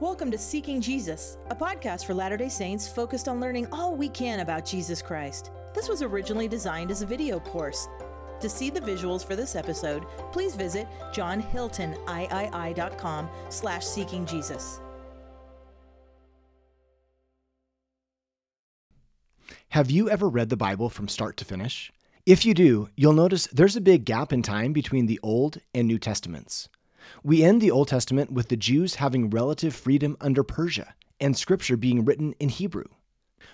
Welcome to Seeking Jesus, a podcast for Latter day Saints focused on learning all we can about Jesus Christ. This was originally designed as a video course. To see the visuals for this episode, please visit johnhiltoniii.com slash seeking Jesus. Have you ever read the Bible from start to finish? If you do, you'll notice there's a big gap in time between the Old and New Testaments. We end the Old Testament with the Jews having relative freedom under Persia and scripture being written in Hebrew.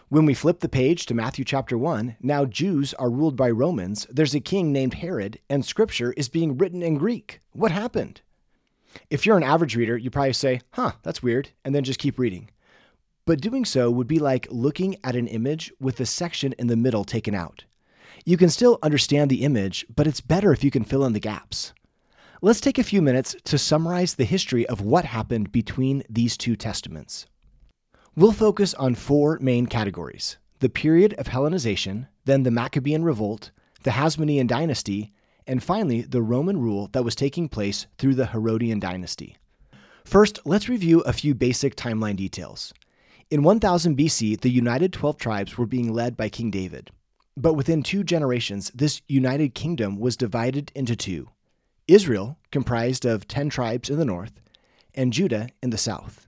When we flip the page to Matthew chapter 1, now Jews are ruled by Romans, there's a king named Herod, and scripture is being written in Greek. What happened? If you're an average reader, you probably say, huh, that's weird, and then just keep reading. But doing so would be like looking at an image with the section in the middle taken out. You can still understand the image, but it's better if you can fill in the gaps. Let's take a few minutes to summarize the history of what happened between these two testaments. We'll focus on four main categories the period of Hellenization, then the Maccabean revolt, the Hasmonean dynasty, and finally the Roman rule that was taking place through the Herodian dynasty. First, let's review a few basic timeline details. In 1000 BC, the united 12 tribes were being led by King David. But within two generations, this united kingdom was divided into two Israel, comprised of 10 tribes in the north, and Judah in the south.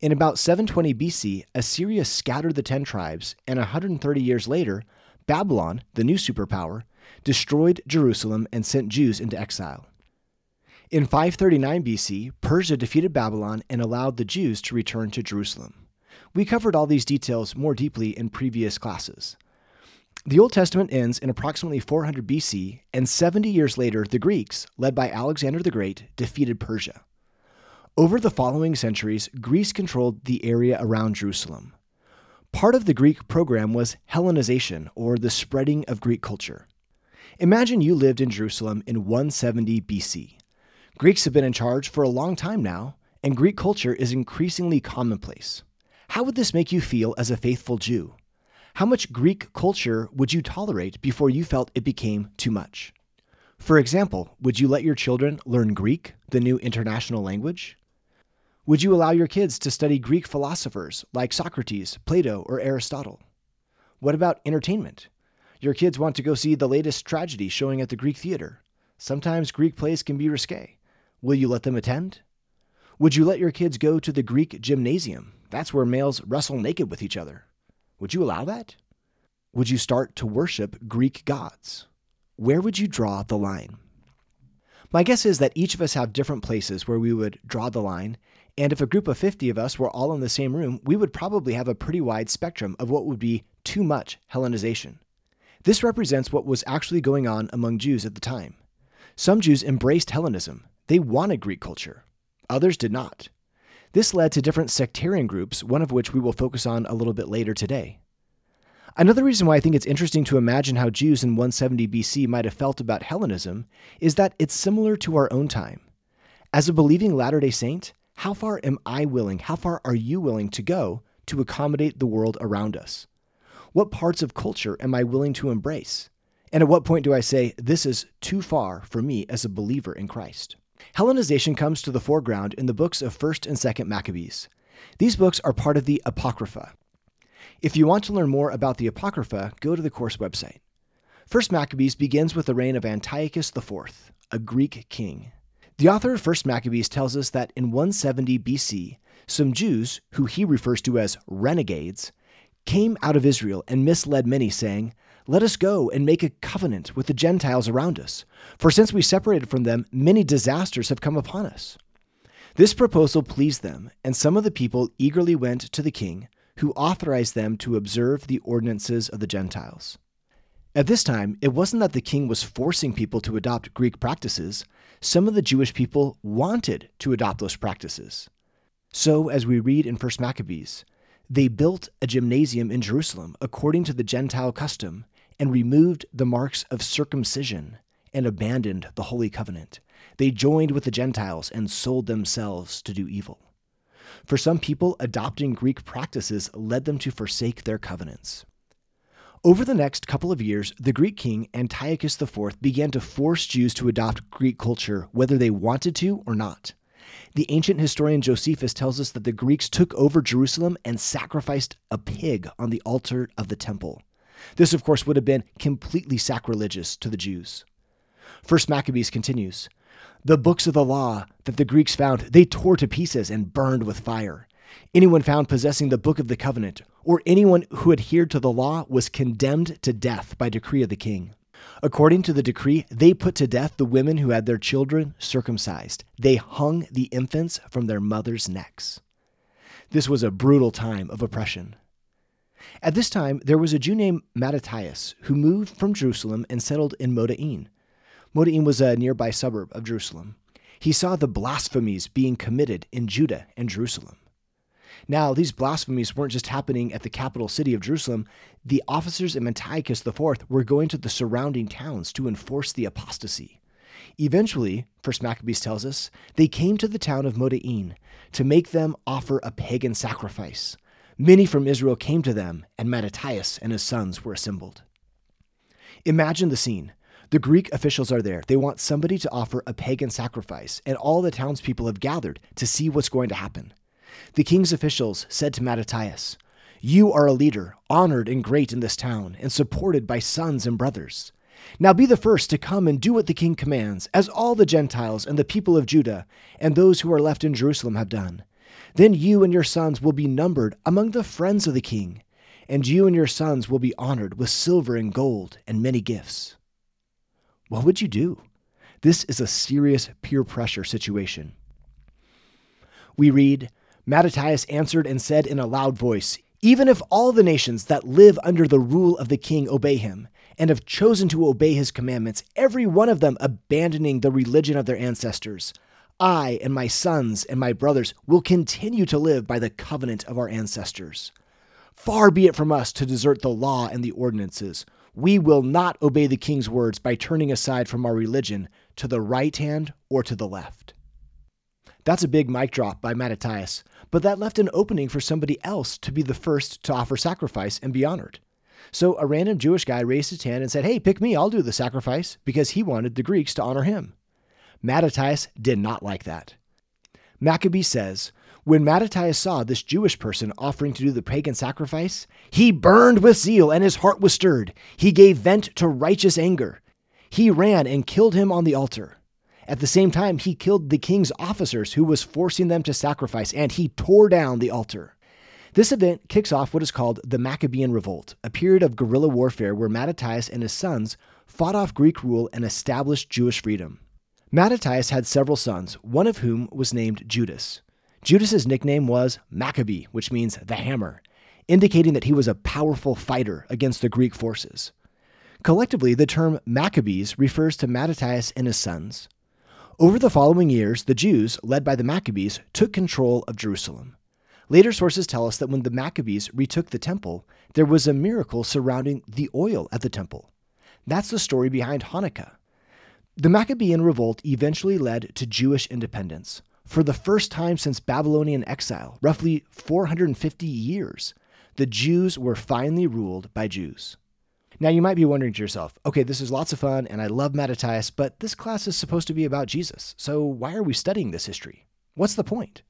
In about 720 BC, Assyria scattered the 10 tribes, and 130 years later, Babylon, the new superpower, destroyed Jerusalem and sent Jews into exile. In 539 BC, Persia defeated Babylon and allowed the Jews to return to Jerusalem. We covered all these details more deeply in previous classes. The Old Testament ends in approximately 400 BC, and 70 years later, the Greeks, led by Alexander the Great, defeated Persia. Over the following centuries, Greece controlled the area around Jerusalem. Part of the Greek program was Hellenization, or the spreading of Greek culture. Imagine you lived in Jerusalem in 170 BC. Greeks have been in charge for a long time now, and Greek culture is increasingly commonplace. How would this make you feel as a faithful Jew? How much Greek culture would you tolerate before you felt it became too much? For example, would you let your children learn Greek, the new international language? Would you allow your kids to study Greek philosophers like Socrates, Plato, or Aristotle? What about entertainment? Your kids want to go see the latest tragedy showing at the Greek theater. Sometimes Greek plays can be risque. Will you let them attend? Would you let your kids go to the Greek gymnasium? That's where males wrestle naked with each other. Would you allow that? Would you start to worship Greek gods? Where would you draw the line? My guess is that each of us have different places where we would draw the line, and if a group of 50 of us were all in the same room, we would probably have a pretty wide spectrum of what would be too much Hellenization. This represents what was actually going on among Jews at the time. Some Jews embraced Hellenism, they wanted Greek culture. Others did not. This led to different sectarian groups, one of which we will focus on a little bit later today. Another reason why I think it's interesting to imagine how Jews in 170 BC might have felt about Hellenism is that it's similar to our own time. As a believing Latter day Saint, how far am I willing, how far are you willing to go to accommodate the world around us? What parts of culture am I willing to embrace? And at what point do I say, this is too far for me as a believer in Christ? Hellenization comes to the foreground in the books of 1st and 2nd Maccabees. These books are part of the Apocrypha. If you want to learn more about the Apocrypha, go to the course website. 1st Maccabees begins with the reign of Antiochus IV, a Greek king. The author of 1st Maccabees tells us that in 170 BC, some Jews, who he refers to as renegades, came out of Israel and misled many, saying, let us go and make a covenant with the Gentiles around us, for since we separated from them, many disasters have come upon us. This proposal pleased them, and some of the people eagerly went to the king, who authorized them to observe the ordinances of the Gentiles. At this time, it wasn't that the king was forcing people to adopt Greek practices, some of the Jewish people wanted to adopt those practices. So, as we read in 1 Maccabees, they built a gymnasium in Jerusalem according to the Gentile custom and removed the marks of circumcision and abandoned the Holy Covenant. They joined with the Gentiles and sold themselves to do evil. For some people, adopting Greek practices led them to forsake their covenants. Over the next couple of years, the Greek king Antiochus IV began to force Jews to adopt Greek culture whether they wanted to or not. The ancient historian Josephus tells us that the Greeks took over Jerusalem and sacrificed a pig on the altar of the temple. This, of course, would have been completely sacrilegious to the Jews. First Maccabees continues The books of the law that the Greeks found, they tore to pieces and burned with fire. Anyone found possessing the book of the covenant, or anyone who adhered to the law, was condemned to death by decree of the king. According to the decree, they put to death the women who had their children circumcised. They hung the infants from their mothers' necks. This was a brutal time of oppression. At this time, there was a Jew named Mattathias who moved from Jerusalem and settled in Moda'in. Moda'in was a nearby suburb of Jerusalem. He saw the blasphemies being committed in Judah and Jerusalem. Now, these blasphemies weren't just happening at the capital city of Jerusalem. The officers in Antiochus IV were going to the surrounding towns to enforce the apostasy. Eventually, First Maccabees tells us, they came to the town of Moda'in to make them offer a pagan sacrifice. Many from Israel came to them, and Mattathias and his sons were assembled. Imagine the scene. The Greek officials are there. They want somebody to offer a pagan sacrifice, and all the townspeople have gathered to see what's going to happen. The king's officials said to Mattathias, You are a leader, honored and great in this town, and supported by sons and brothers. Now be the first to come and do what the king commands, as all the Gentiles and the people of Judah and those who are left in Jerusalem have done. Then you and your sons will be numbered among the friends of the king, and you and your sons will be honored with silver and gold and many gifts. What would you do? This is a serious peer pressure situation. We read, Mattathias answered and said in a loud voice, Even if all the nations that live under the rule of the king obey him, and have chosen to obey his commandments, every one of them abandoning the religion of their ancestors, I and my sons and my brothers will continue to live by the covenant of our ancestors. Far be it from us to desert the law and the ordinances. We will not obey the king's words by turning aside from our religion to the right hand or to the left. That's a big mic drop by Mattathias, but that left an opening for somebody else to be the first to offer sacrifice and be honored. So a random Jewish guy raised his hand and said, Hey, pick me, I'll do the sacrifice, because he wanted the Greeks to honor him. Mattathias did not like that. Maccabee says, when Mattathias saw this Jewish person offering to do the pagan sacrifice, he burned with zeal and his heart was stirred. He gave vent to righteous anger. He ran and killed him on the altar. At the same time, he killed the king's officers who was forcing them to sacrifice, and he tore down the altar. This event kicks off what is called the Maccabean Revolt, a period of guerrilla warfare where Mattathias and his sons fought off Greek rule and established Jewish freedom. Mattathias had several sons, one of whom was named Judas. Judas's nickname was Maccabee, which means the hammer, indicating that he was a powerful fighter against the Greek forces. Collectively, the term Maccabees refers to Mattathias and his sons, over the following years, the Jews, led by the Maccabees, took control of Jerusalem. Later sources tell us that when the Maccabees retook the temple, there was a miracle surrounding the oil at the temple. That's the story behind Hanukkah. The Maccabean revolt eventually led to Jewish independence. For the first time since Babylonian exile, roughly 450 years, the Jews were finally ruled by Jews. Now, you might be wondering to yourself, okay, this is lots of fun and I love Mattathias, but this class is supposed to be about Jesus. So why are we studying this history? What's the point?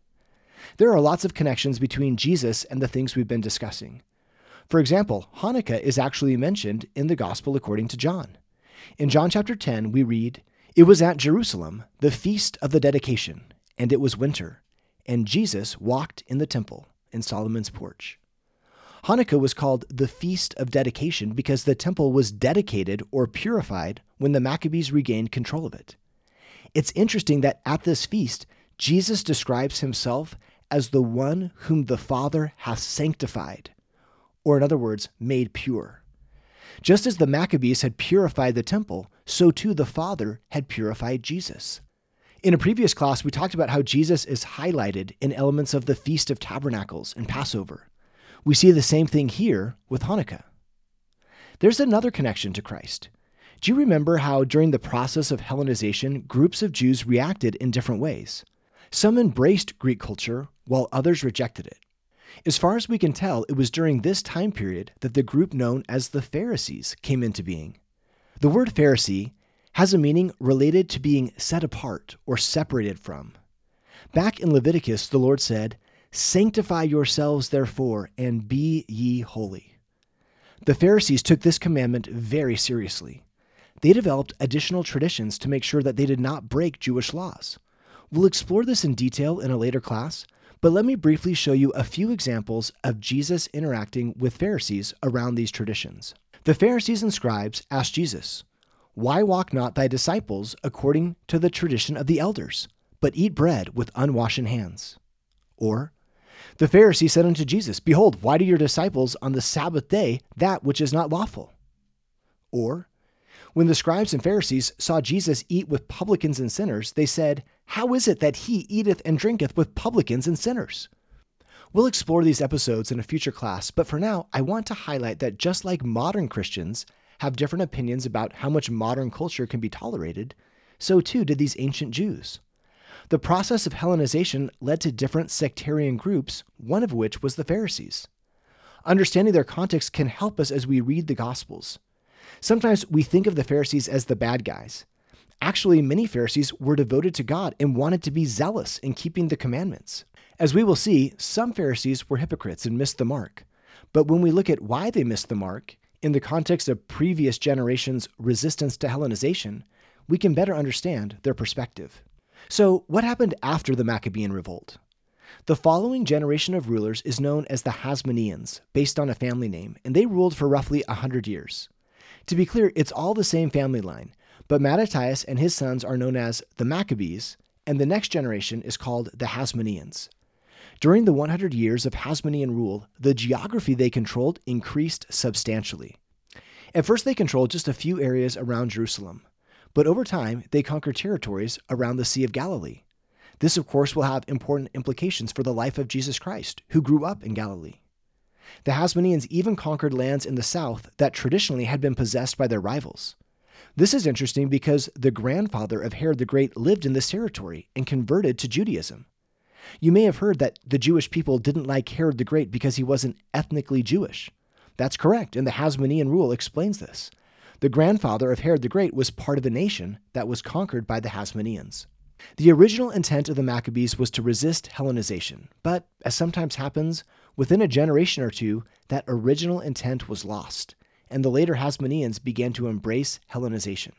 There are lots of connections between Jesus and the things we've been discussing. For example, Hanukkah is actually mentioned in the Gospel according to John. In John chapter 10, we read, It was at Jerusalem, the feast of the dedication, and it was winter, and Jesus walked in the temple in Solomon's porch. Hanukkah was called the Feast of Dedication because the temple was dedicated or purified when the Maccabees regained control of it. It's interesting that at this feast, Jesus describes himself as the one whom the Father hath sanctified, or in other words, made pure. Just as the Maccabees had purified the temple, so too the Father had purified Jesus. In a previous class, we talked about how Jesus is highlighted in elements of the Feast of Tabernacles and Passover. We see the same thing here with Hanukkah. There's another connection to Christ. Do you remember how, during the process of Hellenization, groups of Jews reacted in different ways? Some embraced Greek culture, while others rejected it. As far as we can tell, it was during this time period that the group known as the Pharisees came into being. The word Pharisee has a meaning related to being set apart or separated from. Back in Leviticus, the Lord said, Sanctify yourselves, therefore, and be ye holy. The Pharisees took this commandment very seriously. They developed additional traditions to make sure that they did not break Jewish laws. We'll explore this in detail in a later class, but let me briefly show you a few examples of Jesus interacting with Pharisees around these traditions. The Pharisees and scribes asked Jesus, Why walk not thy disciples according to the tradition of the elders, but eat bread with unwashen hands? Or, the Pharisee said unto Jesus, Behold, why do your disciples on the Sabbath day that which is not lawful? Or, when the scribes and Pharisees saw Jesus eat with publicans and sinners, they said, How is it that he eateth and drinketh with publicans and sinners? We'll explore these episodes in a future class, but for now, I want to highlight that just like modern Christians have different opinions about how much modern culture can be tolerated, so too did these ancient Jews. The process of Hellenization led to different sectarian groups, one of which was the Pharisees. Understanding their context can help us as we read the Gospels. Sometimes we think of the Pharisees as the bad guys. Actually, many Pharisees were devoted to God and wanted to be zealous in keeping the commandments. As we will see, some Pharisees were hypocrites and missed the mark. But when we look at why they missed the mark, in the context of previous generations' resistance to Hellenization, we can better understand their perspective. So, what happened after the Maccabean revolt? The following generation of rulers is known as the Hasmoneans, based on a family name, and they ruled for roughly 100 years. To be clear, it's all the same family line, but Mattathias and his sons are known as the Maccabees, and the next generation is called the Hasmoneans. During the 100 years of Hasmonean rule, the geography they controlled increased substantially. At first, they controlled just a few areas around Jerusalem. But over time, they conquered territories around the Sea of Galilee. This, of course, will have important implications for the life of Jesus Christ, who grew up in Galilee. The Hasmoneans even conquered lands in the south that traditionally had been possessed by their rivals. This is interesting because the grandfather of Herod the Great lived in this territory and converted to Judaism. You may have heard that the Jewish people didn't like Herod the Great because he wasn't ethnically Jewish. That's correct, and the Hasmonean rule explains this. The grandfather of Herod the Great was part of the nation that was conquered by the Hasmoneans. The original intent of the Maccabees was to resist Hellenization, but as sometimes happens, within a generation or two, that original intent was lost, and the later Hasmoneans began to embrace Hellenization.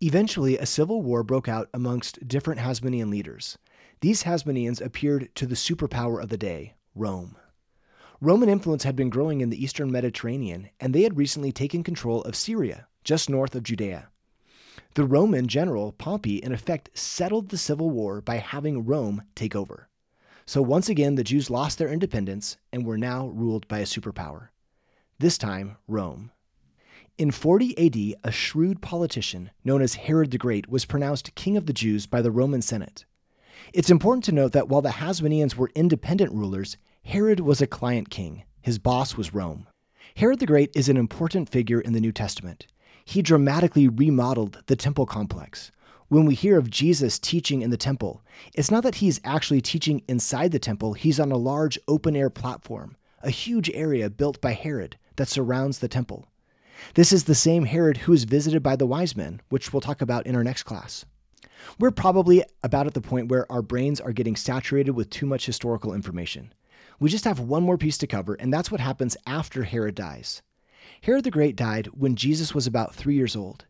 Eventually, a civil war broke out amongst different Hasmonean leaders. These Hasmoneans appeared to the superpower of the day, Rome. Roman influence had been growing in the eastern Mediterranean, and they had recently taken control of Syria, just north of Judea. The Roman general Pompey, in effect, settled the civil war by having Rome take over. So once again, the Jews lost their independence and were now ruled by a superpower. This time, Rome. In 40 AD, a shrewd politician known as Herod the Great was pronounced king of the Jews by the Roman Senate. It's important to note that while the Hasmoneans were independent rulers, Herod was a client king. His boss was Rome. Herod the Great is an important figure in the New Testament. He dramatically remodeled the temple complex. When we hear of Jesus teaching in the temple, it's not that he's actually teaching inside the temple, he's on a large open air platform, a huge area built by Herod that surrounds the temple. This is the same Herod who is visited by the wise men, which we'll talk about in our next class. We're probably about at the point where our brains are getting saturated with too much historical information. We just have one more piece to cover, and that's what happens after Herod dies. Herod the Great died when Jesus was about three years old.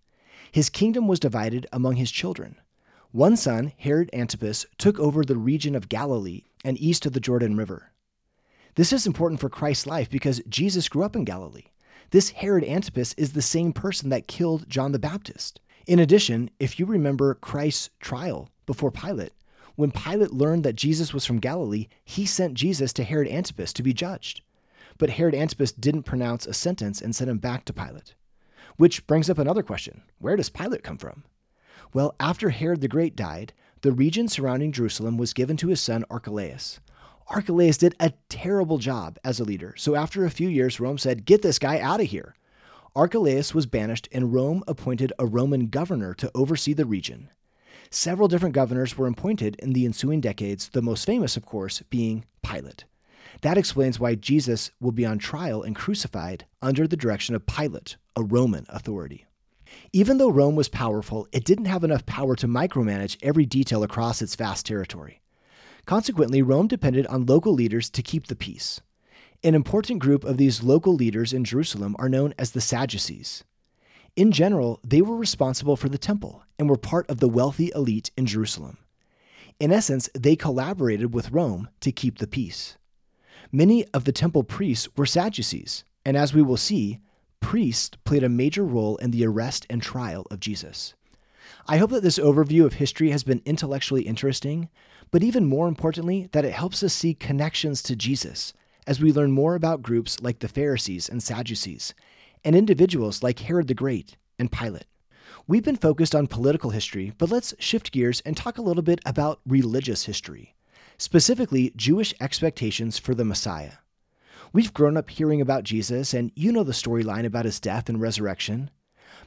His kingdom was divided among his children. One son, Herod Antipas, took over the region of Galilee and east of the Jordan River. This is important for Christ's life because Jesus grew up in Galilee. This Herod Antipas is the same person that killed John the Baptist. In addition, if you remember Christ's trial before Pilate, when Pilate learned that Jesus was from Galilee, he sent Jesus to Herod Antipas to be judged. But Herod Antipas didn't pronounce a sentence and sent him back to Pilate. Which brings up another question where does Pilate come from? Well, after Herod the Great died, the region surrounding Jerusalem was given to his son Archelaus. Archelaus did a terrible job as a leader, so after a few years, Rome said, Get this guy out of here. Archelaus was banished, and Rome appointed a Roman governor to oversee the region. Several different governors were appointed in the ensuing decades, the most famous, of course, being Pilate. That explains why Jesus will be on trial and crucified under the direction of Pilate, a Roman authority. Even though Rome was powerful, it didn't have enough power to micromanage every detail across its vast territory. Consequently, Rome depended on local leaders to keep the peace. An important group of these local leaders in Jerusalem are known as the Sadducees. In general, they were responsible for the temple and were part of the wealthy elite in Jerusalem. In essence, they collaborated with Rome to keep the peace. Many of the temple priests were Sadducees, and as we will see, priests played a major role in the arrest and trial of Jesus. I hope that this overview of history has been intellectually interesting, but even more importantly, that it helps us see connections to Jesus as we learn more about groups like the Pharisees and Sadducees, and individuals like Herod the Great and Pilate. We've been focused on political history, but let's shift gears and talk a little bit about religious history, specifically Jewish expectations for the Messiah. We've grown up hearing about Jesus, and you know the storyline about his death and resurrection.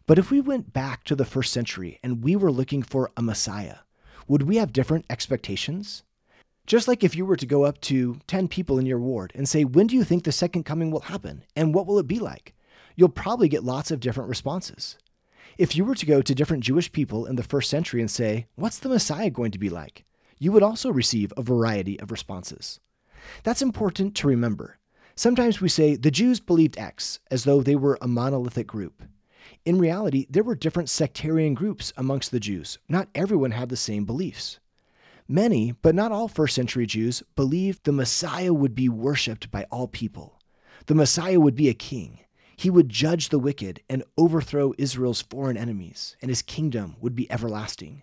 But if we went back to the first century and we were looking for a Messiah, would we have different expectations? Just like if you were to go up to 10 people in your ward and say, When do you think the second coming will happen? And what will it be like? You'll probably get lots of different responses. If you were to go to different Jewish people in the first century and say, What's the Messiah going to be like? you would also receive a variety of responses. That's important to remember. Sometimes we say the Jews believed X as though they were a monolithic group. In reality, there were different sectarian groups amongst the Jews. Not everyone had the same beliefs. Many, but not all first century Jews, believed the Messiah would be worshiped by all people. The Messiah would be a king. He would judge the wicked and overthrow Israel's foreign enemies, and his kingdom would be everlasting.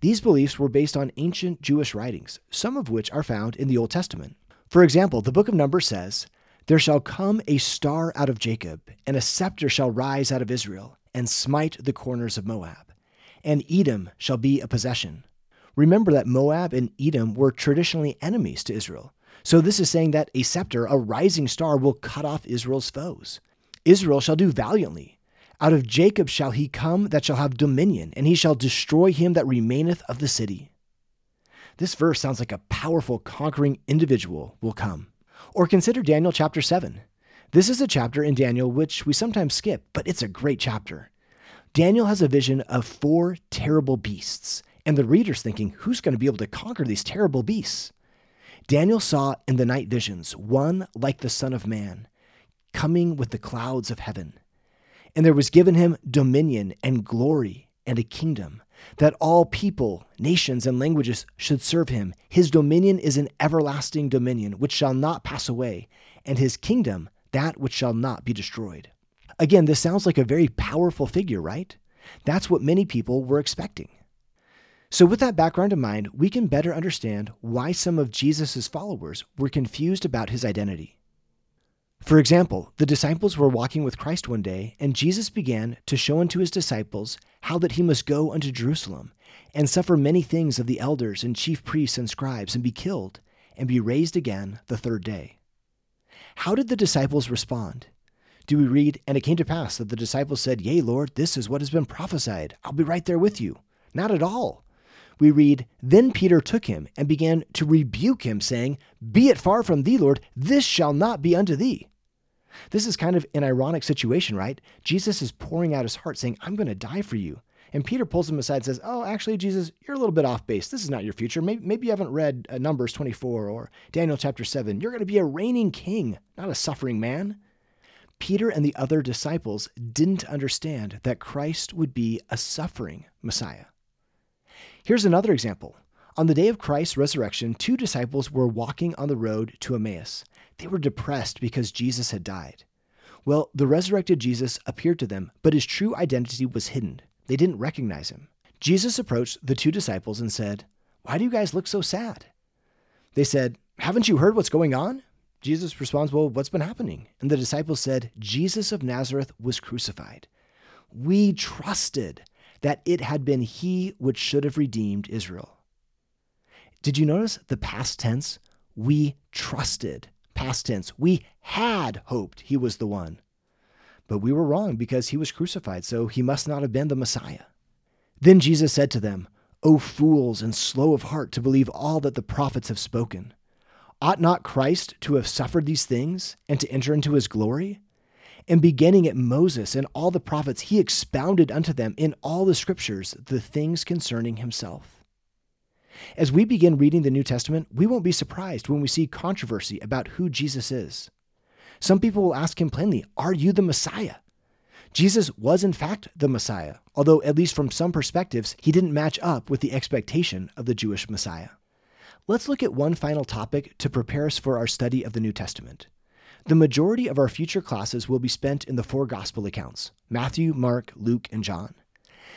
These beliefs were based on ancient Jewish writings, some of which are found in the Old Testament. For example, the book of Numbers says, There shall come a star out of Jacob, and a scepter shall rise out of Israel, and smite the corners of Moab. And Edom shall be a possession. Remember that Moab and Edom were traditionally enemies to Israel. So this is saying that a scepter, a rising star, will cut off Israel's foes. Israel shall do valiantly. Out of Jacob shall he come that shall have dominion, and he shall destroy him that remaineth of the city. This verse sounds like a powerful, conquering individual will come. Or consider Daniel chapter 7. This is a chapter in Daniel which we sometimes skip, but it's a great chapter. Daniel has a vision of four terrible beasts, and the reader's thinking, who's going to be able to conquer these terrible beasts? Daniel saw in the night visions one like the Son of Man, coming with the clouds of heaven. And there was given him dominion and glory and a kingdom, that all people, nations, and languages should serve him. His dominion is an everlasting dominion which shall not pass away, and his kingdom that which shall not be destroyed. Again, this sounds like a very powerful figure, right? That's what many people were expecting. So, with that background in mind, we can better understand why some of Jesus' followers were confused about his identity. For example, the disciples were walking with Christ one day, and Jesus began to show unto his disciples how that he must go unto Jerusalem, and suffer many things of the elders and chief priests and scribes, and be killed, and be raised again the third day. How did the disciples respond? Do we read, And it came to pass that the disciples said, Yea, Lord, this is what has been prophesied. I'll be right there with you. Not at all we read, Then Peter took him and began to rebuke him, saying, Be it far from thee, Lord, this shall not be unto thee. This is kind of an ironic situation, right? Jesus is pouring out his heart, saying, I'm going to die for you. And Peter pulls him aside and says, Oh, actually, Jesus, you're a little bit off base. This is not your future. Maybe, maybe you haven't read uh, Numbers 24 or Daniel chapter 7. You're going to be a reigning king, not a suffering man. Peter and the other disciples didn't understand that Christ would be a suffering Messiah. Here's another example. On the day of Christ's resurrection, two disciples were walking on the road to Emmaus. They were depressed because Jesus had died. Well, the resurrected Jesus appeared to them, but his true identity was hidden. They didn't recognize him. Jesus approached the two disciples and said, Why do you guys look so sad? They said, Haven't you heard what's going on? Jesus responds, Well, what's been happening? And the disciples said, Jesus of Nazareth was crucified. We trusted that it had been he which should have redeemed Israel. Did you notice the past tense? We trusted. Past tense. We had hoped he was the one. But we were wrong because he was crucified, so he must not have been the Messiah. Then Jesus said to them, O fools and slow of heart to believe all that the prophets have spoken. Ought not Christ to have suffered these things and to enter into his glory? And beginning at Moses and all the prophets, he expounded unto them in all the scriptures the things concerning himself. As we begin reading the New Testament, we won't be surprised when we see controversy about who Jesus is. Some people will ask him plainly, Are you the Messiah? Jesus was, in fact, the Messiah, although, at least from some perspectives, he didn't match up with the expectation of the Jewish Messiah. Let's look at one final topic to prepare us for our study of the New Testament. The majority of our future classes will be spent in the four gospel accounts Matthew, Mark, Luke, and John.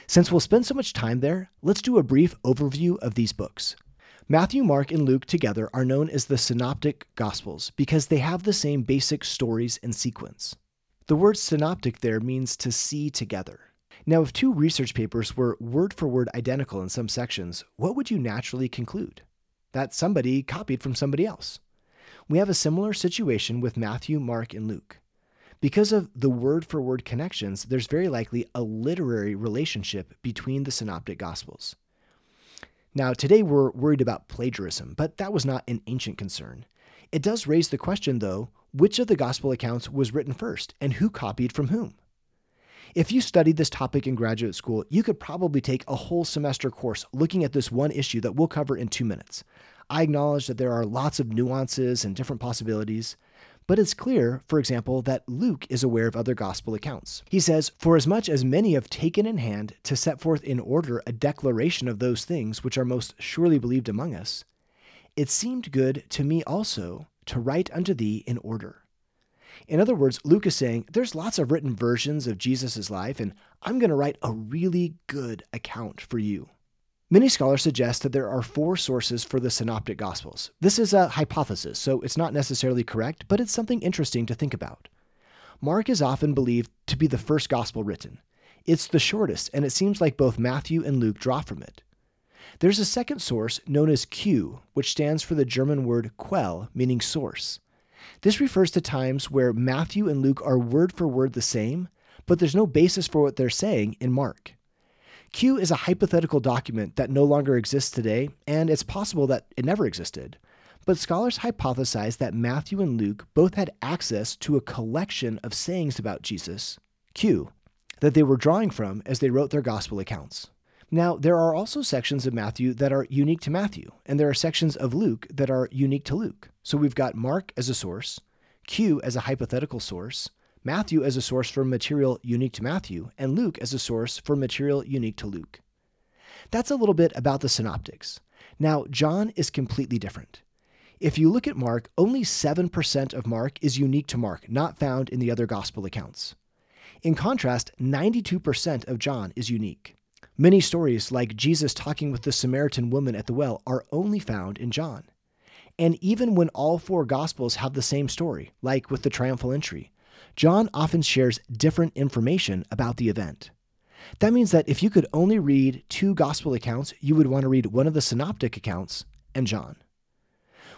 Since we'll spend so much time there, let's do a brief overview of these books. Matthew, Mark, and Luke together are known as the Synoptic Gospels because they have the same basic stories and sequence. The word synoptic there means to see together. Now, if two research papers were word for word identical in some sections, what would you naturally conclude? That somebody copied from somebody else. We have a similar situation with Matthew, Mark, and Luke. Because of the word for word connections, there's very likely a literary relationship between the synoptic gospels. Now, today we're worried about plagiarism, but that was not an ancient concern. It does raise the question, though which of the gospel accounts was written first and who copied from whom? If you studied this topic in graduate school, you could probably take a whole semester course looking at this one issue that we'll cover in two minutes. I acknowledge that there are lots of nuances and different possibilities, but it's clear, for example, that Luke is aware of other gospel accounts. He says, For as much as many have taken in hand to set forth in order a declaration of those things which are most surely believed among us, it seemed good to me also to write unto thee in order. In other words, Luke is saying, There's lots of written versions of Jesus' life, and I'm going to write a really good account for you. Many scholars suggest that there are four sources for the Synoptic Gospels. This is a hypothesis, so it's not necessarily correct, but it's something interesting to think about. Mark is often believed to be the first gospel written. It's the shortest, and it seems like both Matthew and Luke draw from it. There's a second source known as Q, which stands for the German word Quell, meaning source. This refers to times where Matthew and Luke are word for word the same, but there's no basis for what they're saying in Mark. Q is a hypothetical document that no longer exists today, and it's possible that it never existed. But scholars hypothesize that Matthew and Luke both had access to a collection of sayings about Jesus, Q, that they were drawing from as they wrote their gospel accounts. Now, there are also sections of Matthew that are unique to Matthew, and there are sections of Luke that are unique to Luke. So we've got Mark as a source, Q as a hypothetical source, Matthew as a source for material unique to Matthew, and Luke as a source for material unique to Luke. That's a little bit about the synoptics. Now, John is completely different. If you look at Mark, only 7% of Mark is unique to Mark, not found in the other gospel accounts. In contrast, 92% of John is unique. Many stories, like Jesus talking with the Samaritan woman at the well, are only found in John. And even when all four Gospels have the same story, like with the triumphal entry, John often shares different information about the event. That means that if you could only read two gospel accounts, you would want to read one of the synoptic accounts and John.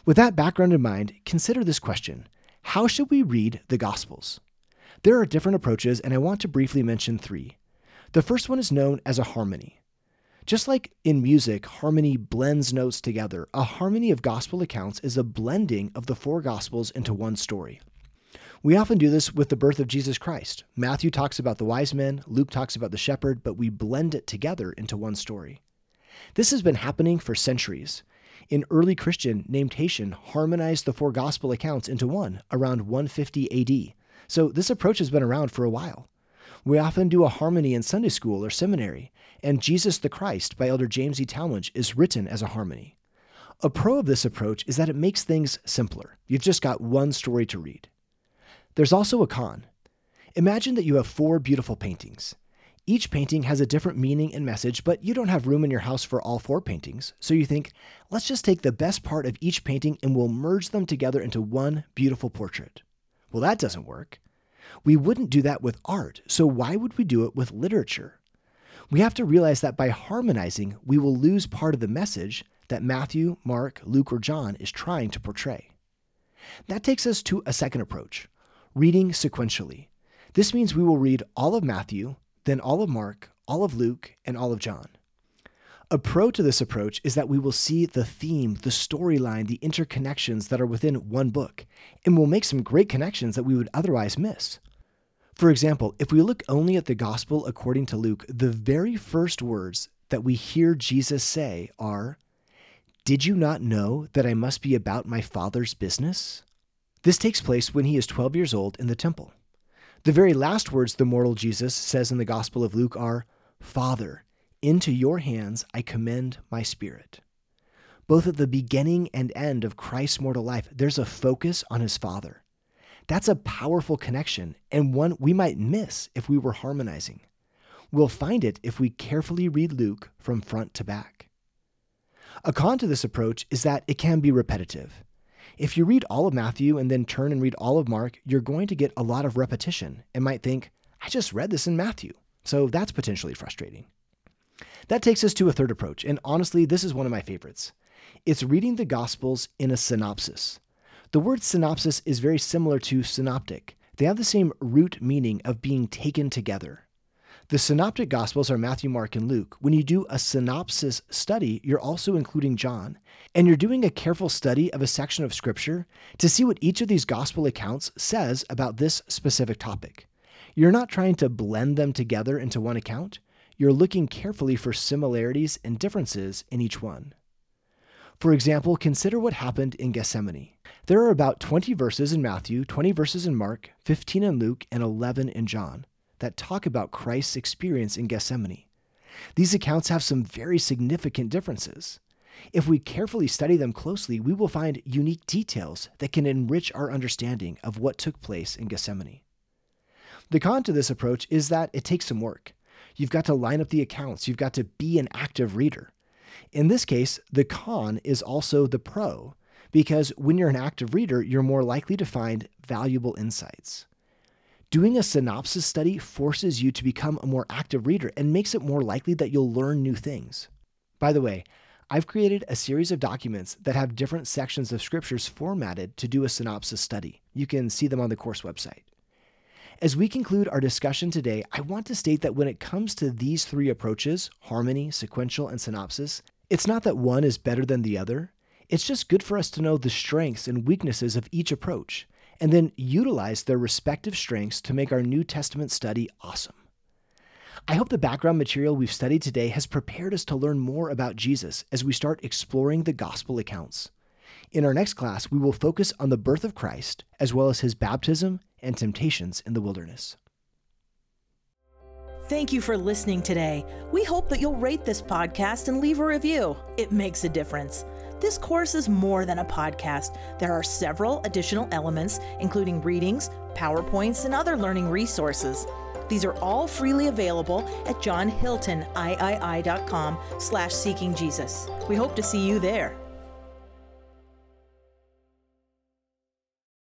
With that background in mind, consider this question How should we read the gospels? There are different approaches, and I want to briefly mention three. The first one is known as a harmony. Just like in music, harmony blends notes together, a harmony of gospel accounts is a blending of the four gospels into one story. We often do this with the birth of Jesus Christ. Matthew talks about the wise men, Luke talks about the shepherd, but we blend it together into one story. This has been happening for centuries. An early Christian named Tatian harmonized the four gospel accounts into one around 150 AD. So this approach has been around for a while. We often do a harmony in Sunday school or seminary, and Jesus the Christ by Elder James E. Talmage is written as a harmony. A pro of this approach is that it makes things simpler. You've just got one story to read. There's also a con. Imagine that you have four beautiful paintings. Each painting has a different meaning and message, but you don't have room in your house for all four paintings. So you think, let's just take the best part of each painting and we'll merge them together into one beautiful portrait. Well, that doesn't work. We wouldn't do that with art, so why would we do it with literature? We have to realize that by harmonizing, we will lose part of the message that Matthew, Mark, Luke, or John is trying to portray. That takes us to a second approach reading sequentially. This means we will read all of Matthew, then all of Mark, all of Luke, and all of John. A pro to this approach is that we will see the theme, the storyline, the interconnections that are within one book, and we'll make some great connections that we would otherwise miss. For example, if we look only at the gospel according to Luke, the very first words that we hear Jesus say are, Did you not know that I must be about my Father's business? This takes place when he is 12 years old in the temple. The very last words the mortal Jesus says in the Gospel of Luke are, Father, into your hands I commend my spirit. Both at the beginning and end of Christ's mortal life, there's a focus on his Father. That's a powerful connection and one we might miss if we were harmonizing. We'll find it if we carefully read Luke from front to back. A con to this approach is that it can be repetitive. If you read all of Matthew and then turn and read all of Mark, you're going to get a lot of repetition and might think, I just read this in Matthew. So that's potentially frustrating. That takes us to a third approach, and honestly, this is one of my favorites. It's reading the Gospels in a synopsis. The word synopsis is very similar to synoptic. They have the same root meaning of being taken together. The synoptic gospels are Matthew, Mark, and Luke. When you do a synopsis study, you're also including John, and you're doing a careful study of a section of scripture to see what each of these gospel accounts says about this specific topic. You're not trying to blend them together into one account, you're looking carefully for similarities and differences in each one. For example, consider what happened in Gethsemane. There are about 20 verses in Matthew, 20 verses in Mark, 15 in Luke, and 11 in John that talk about Christ's experience in Gethsemane. These accounts have some very significant differences. If we carefully study them closely, we will find unique details that can enrich our understanding of what took place in Gethsemane. The con to this approach is that it takes some work. You've got to line up the accounts, you've got to be an active reader. In this case, the con is also the pro, because when you're an active reader, you're more likely to find valuable insights. Doing a synopsis study forces you to become a more active reader and makes it more likely that you'll learn new things. By the way, I've created a series of documents that have different sections of scriptures formatted to do a synopsis study. You can see them on the course website. As we conclude our discussion today, I want to state that when it comes to these three approaches harmony, sequential, and synopsis it's not that one is better than the other. It's just good for us to know the strengths and weaknesses of each approach and then utilize their respective strengths to make our New Testament study awesome. I hope the background material we've studied today has prepared us to learn more about Jesus as we start exploring the gospel accounts. In our next class, we will focus on the birth of Christ as well as his baptism and temptations in the wilderness. Thank you for listening today. We hope that you'll rate this podcast and leave a review. It makes a difference. This course is more than a podcast. There are several additional elements, including readings, PowerPoints, and other learning resources. These are all freely available at johnhiltoniii.com slash seeking Jesus. We hope to see you there.